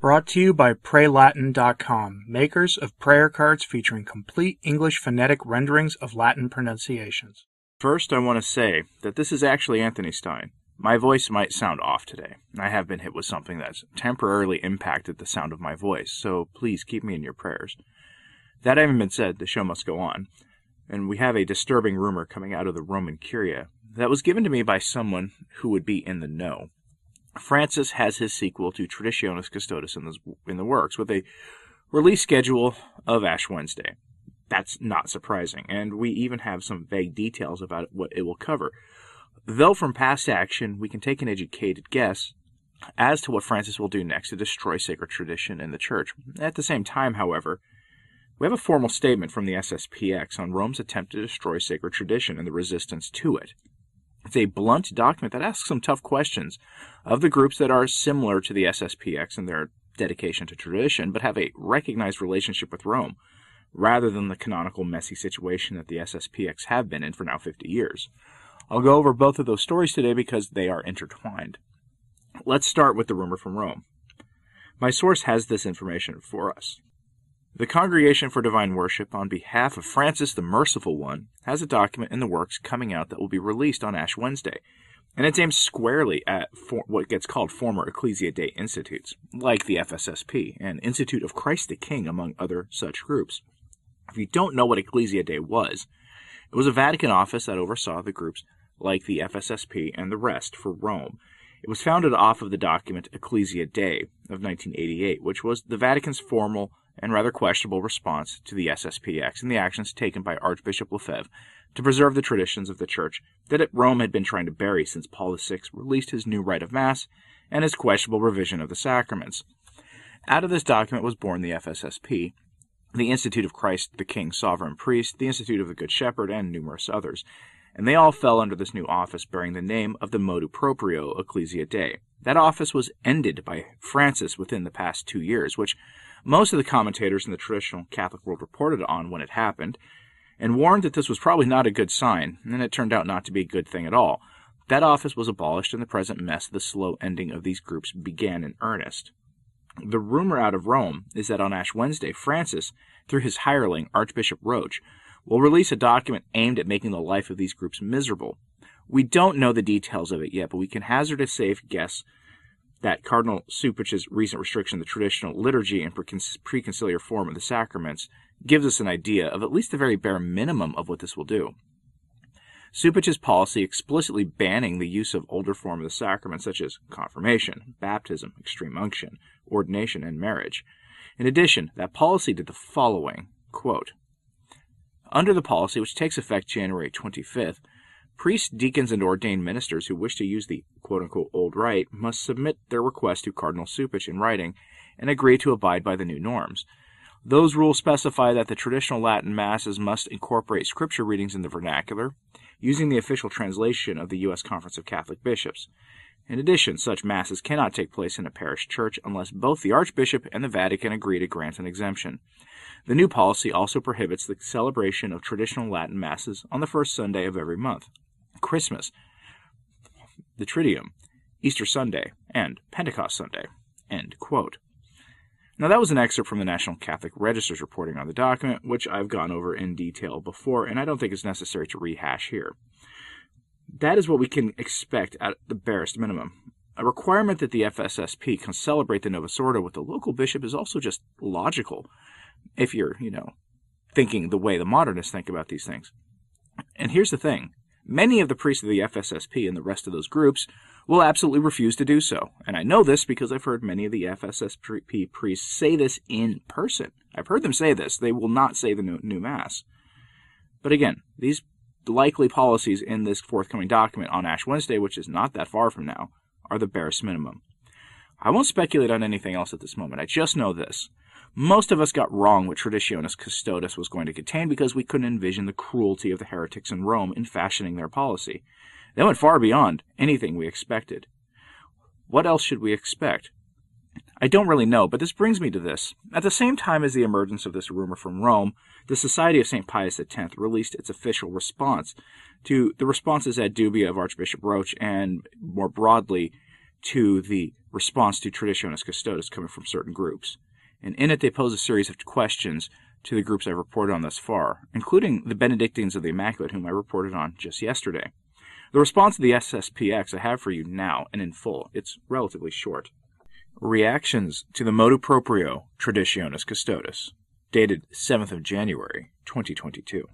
Brought to you by PrayLatin.com, makers of prayer cards featuring complete English phonetic renderings of Latin pronunciations. First, I want to say that this is actually Anthony Stine. My voice might sound off today. I have been hit with something that's temporarily impacted the sound of my voice, so please keep me in your prayers. That having been said, the show must go on, and we have a disturbing rumor coming out of the Roman Curia that was given to me by someone who would be in the know. Francis has his sequel to Traditionis Custodes in in the works with a release schedule of Ash Wednesday. That's not surprising, and we even have some vague details about what it will cover. Though from past action, we can take an educated guess as to what Francis will do next to destroy sacred tradition in the Church. At the same time, however, we have a formal statement from the SSPX on Rome's attempt to destroy sacred tradition and the resistance to it. It's a blunt document that asks some tough questions of the groups that are similar to the SSPX in their dedication to tradition, but have a recognized relationship with Rome, rather than the canonical messy situation that the SSPX have been in for now 50 years. I'll go over both of those stories today because they are intertwined. Let's start with the rumor from Rome. My source has this information for us. The Congregation for Divine Worship, on behalf of Francis the Merciful One, has a document in the works coming out that will be released on Ash Wednesday, and it's aimed squarely at for what gets called former Ecclesia Dei institutes, like the FSSP and Institute of Christ the King, among other such groups. If you don't know what Ecclesia Dei was, it was a Vatican office that oversaw the groups like the FSSP and the rest for Rome. It was founded off of the document Ecclesia Dei of 1988, which was the Vatican's formal and rather questionable response to the SSPX and the actions taken by Archbishop Lefebvre to preserve the traditions of the Church that Rome had been trying to bury since Paul VI released his new rite of Mass and his questionable revision of the sacraments. Out of this document was born the FSSP, the Institute of Christ the King Sovereign Priest, the Institute of the Good Shepherd, and numerous others, and they all fell under this new office bearing the name of the Motu Proprio Ecclesia Dei. That office was ended by Francis within the past two years, which most of the commentators in the traditional Catholic world reported on when it happened, and warned that this was probably not a good sign, and it turned out not to be a good thing at all. That office was abolished, and the present mess, the slow ending of these groups, began in earnest. The rumor out of Rome is that on Ash Wednesday, Francis, through his hireling, Archbishop Roche, will release a document aimed at making the life of these groups miserable. We don't know the details of it yet, but we can hazard a safe guess that Cardinal Cupich's recent restriction of the traditional liturgy and preconciliar form of the sacraments gives us an idea of at least the very bare minimum of what this will do. Cupich's policy explicitly banning the use of older form of the sacraments such as confirmation, baptism, extreme unction, ordination, and marriage. In addition, that policy did the following quote, Under the policy, which takes effect January 25th, Priests, deacons, and ordained ministers who wish to use the quote unquote old rite must submit their request to Cardinal Cupich in writing and agree to abide by the new norms. Those rules specify that the traditional Latin masses must incorporate scripture readings in the vernacular, using the official translation of the U.S. Conference of Catholic Bishops. In addition, such masses cannot take place in a parish church unless both the Archbishop and the Vatican agree to grant an exemption. The new policy also prohibits the celebration of traditional Latin masses on the first Sunday of every month. Christmas, the Triduum, Easter Sunday, and Pentecost Sunday. End quote. Now, that was an excerpt from the National Catholic Register's reporting on the document, which I've gone over in detail before, and I don't think it's necessary to rehash here. That is what we can expect at the barest minimum. A requirement that the FSSP can celebrate the Novus Ordo with the local bishop is also just logical, if you're, you know, thinking the way the modernists think about these things. And here's the thing Many of the priests of the FSSP and the rest of those groups will absolutely refuse to do so. And I know this because I've heard many of the FSSP priests say this in person. I've heard them say this. They will not say the new, Mass. But again, these likely policies in this forthcoming document on Ash Wednesday, which is not that far from now, are the barest minimum. I won't speculate on anything else at this moment. I just know this. Most of us got wrong what Traditionis Custodes was going to contain because we couldn't envision the cruelty of the heretics in Rome in fashioning their policy. They went far beyond anything we expected. What else should we expect? I don't really know, but this brings me to this. At the same time as the emergence of this rumor from Rome, the Society of St. Pius X released its official response to the responsa ad dubia of Archbishop Roche and, more broadly, to the response to Traditionis Custodes coming from certain groups. And in it, they pose a series of questions to the groups I've reported on thus far, including the Benedictines of the Immaculate, whom I reported on just yesterday. The response to the SSPX I have for you now and in full. It's relatively short. Reactions to the Motu Proprio Traditionis Custodes, dated 7th of January, 2022.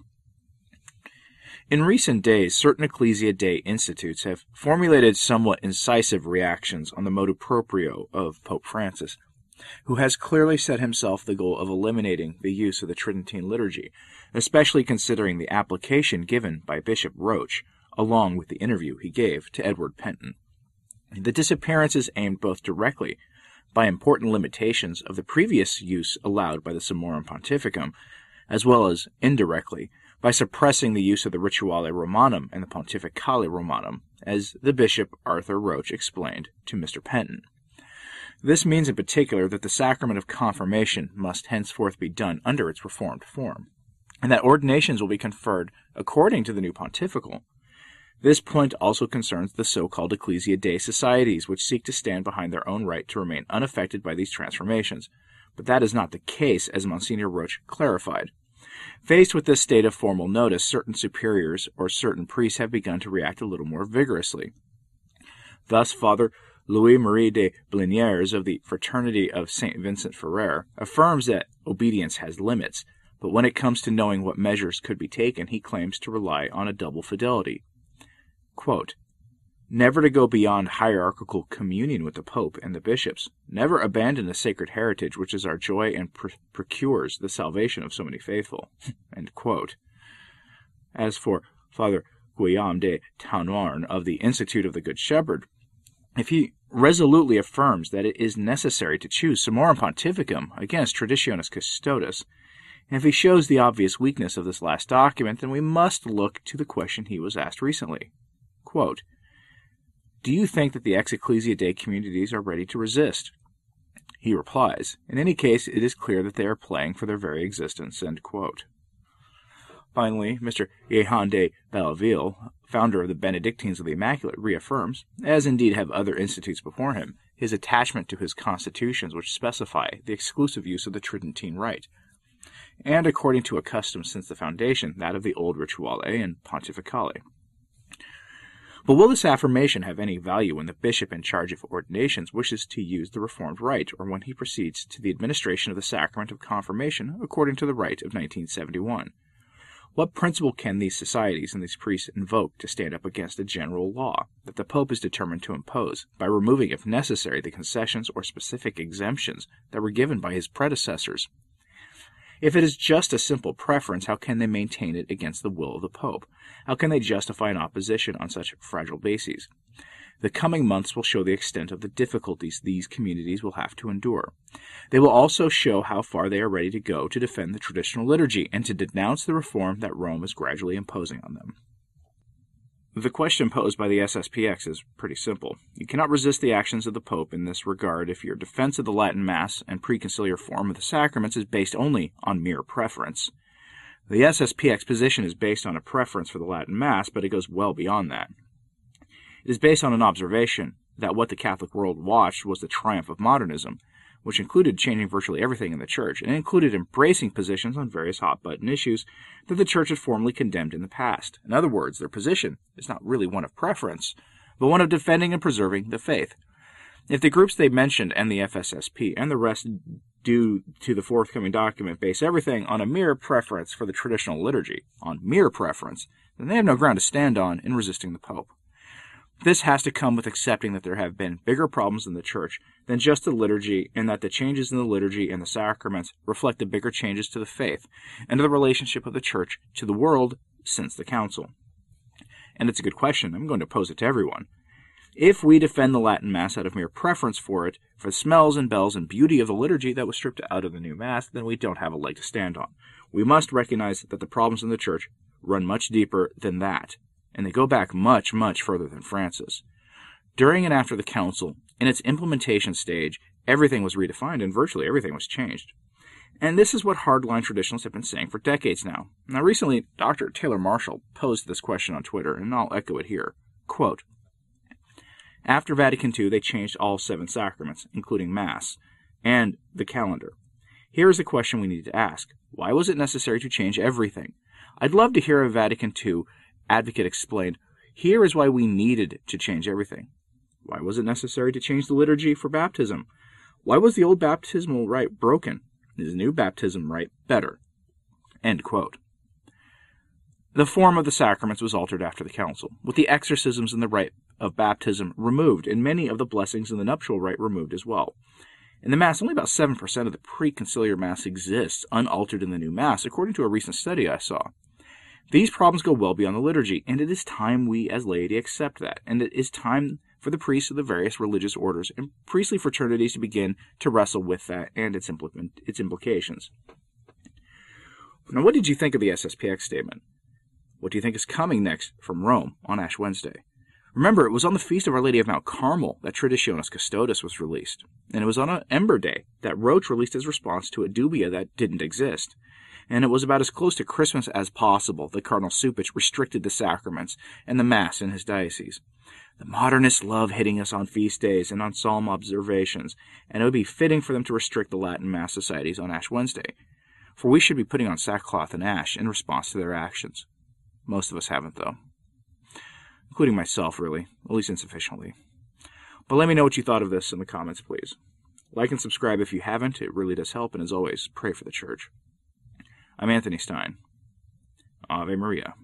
In recent days, certain Ecclesia Dei institutes have formulated somewhat incisive reactions on the motu proprio of Pope Francis, who has clearly set himself the goal of eliminating the use of the Tridentine liturgy, especially considering the application given by Bishop Roche, along with the interview he gave to Edward Pentin. The disappearance is aimed both directly by important limitations of the previous use allowed by the Summorum Pontificum, as well as indirectly by suppressing the use of the Rituale Romanum and the Pontificale Romanum, as the Bishop Arthur Roche explained to Mr. Pentin. This means in particular that the sacrament of confirmation must henceforth be done under its reformed form, and that ordinations will be conferred according to the new pontifical. This point also concerns the so-called Ecclesia Dei societies, which seek to stand behind their own right to remain unaffected by these transformations. But that is not the case, as Monsignor Roche clarified. Faced with this state of formal notice, certain superiors or certain priests have begun to react a little more vigorously. Thus, Father Louis Marie de Blignières of the Fraternity of St. Vincent Ferrer affirms that obedience has limits, but when it comes to knowing what measures could be taken, he claims to rely on a double fidelity. Quote, never to go beyond hierarchical communion with the Pope and the bishops, never abandon the sacred heritage which is our joy and pr- procures the salvation of so many faithful. As for Father Guillaume de Tanoüarn of the Institute of the Good Shepherd, if he resolutely affirms that it is necessary to choose Summorum Pontificum against Traditionis Custodes, and if he shows the obvious weakness of this last document, then we must look to the question he was asked recently. Quote, do you think that the ex Ecclesia Dei communities are ready to resist? He replies, In any case, it is clear that they are playing for their very existence. Finally, Mr. Jehan de Belleville, founder of the Benedictines of the Immaculate, reaffirms, as indeed have other institutes before him, his attachment to his constitutions which specify the exclusive use of the Tridentine rite, and according to a custom since the foundation, that of the old Rituale and Pontificale. But will this affirmation have any value when the bishop in charge of ordinations wishes to use the Reformed rite, or when he proceeds to the administration of the sacrament of confirmation according to the rite of 1971? What principle can these societies and these priests invoke to stand up against a general law that the Pope is determined to impose, by removing, if necessary, the concessions or specific exemptions that were given by his predecessors if it is just a simple preference, how can they maintain it against the will of the Pope? How can they justify an opposition on such fragile bases? The coming months will show the extent of the difficulties these communities will have to endure. They will also show how far they are ready to go to defend the traditional liturgy and to denounce the reform that Rome is gradually imposing on them. The question posed by the SSPX is pretty simple. You cannot resist the actions of the Pope in this regard if your defense of the Latin Mass and preconciliar form of the sacraments is based only on mere preference. The SSPX position is based on a preference for the Latin Mass, but it goes well beyond that. It is based on an observation that what the Catholic world watched was the triumph of modernism, which included changing virtually everything in the church, and included embracing positions on various hot button issues that the church had formally condemned in the past. In other words, their position is not really one of preference, but one of defending and preserving the faith. If the groups they mentioned and the FSSP and the rest due to the forthcoming document base everything on a mere preference for the traditional liturgy, on mere preference, then they have no ground to stand on in resisting the Pope. This has to come with accepting that there have been bigger problems in the church than just the liturgy, and that the changes in the liturgy and the sacraments reflect the bigger changes to the faith and to the relationship of the church to the world since the council. And it's a good question. I'm going to pose it to everyone. If we defend the Latin Mass out of mere preference for it, for the smells and bells and beauty of the liturgy that was stripped out of the new Mass, then we don't have a leg to stand on. We must recognize that the problems in the Church run much deeper than that, and they go back much, much further than Francis. During and after the Council, in its implementation stage, everything was redefined and virtually everything was changed. And this is what hardline traditionalists have been saying for decades now. Now, recently, Dr. Taylor Marshall posed this question on Twitter, and I'll echo it here. Quote, After Vatican II, they changed all seven sacraments, including Mass, and the calendar. Here is the question we need to ask Why was it necessary to change everything? I'd love to hear a Vatican II advocate explained, here is why we needed to change everything. Why was it necessary to change the liturgy for baptism? Why was the old baptismal rite broken? Is the new baptism rite better? The form of the sacraments was altered after the council, with the exorcisms and the rite of baptism removed, and many of the blessings in the nuptial rite removed as well. In the Mass, only about 7% of the preconciliar Mass exists unaltered in the new Mass, according to a recent study I saw. These problems go well beyond the liturgy, and it is time we as laity accept that, and it is time for the priests of the various religious orders and priestly fraternities to begin to wrestle with that and its, its implications. Now, what did you think of the SSPX statement? What do you think is coming next from Rome on Ash Wednesday? Remember, it was on the feast of Our Lady of Mount Carmel that Traditionis Custodes was released, and it was on an Ember Day that Roche released his response to a dubia that didn't exist. And it was about as close to Christmas as possible that Cardinal Cupich restricted the sacraments and the Mass in his diocese. The modernists love hitting us on feast days and on solemn observations, and it would be fitting for them to restrict the Latin Mass societies on Ash Wednesday, for we should be putting on sackcloth and ash in response to their actions. Most of us haven't, though. Including myself, really, at least insufficiently. But let me know what you thought of this in the comments, please. Like and subscribe if you haven't, it really does help, and as always, pray for the church. I'm Anthony Stine. Ave Maria.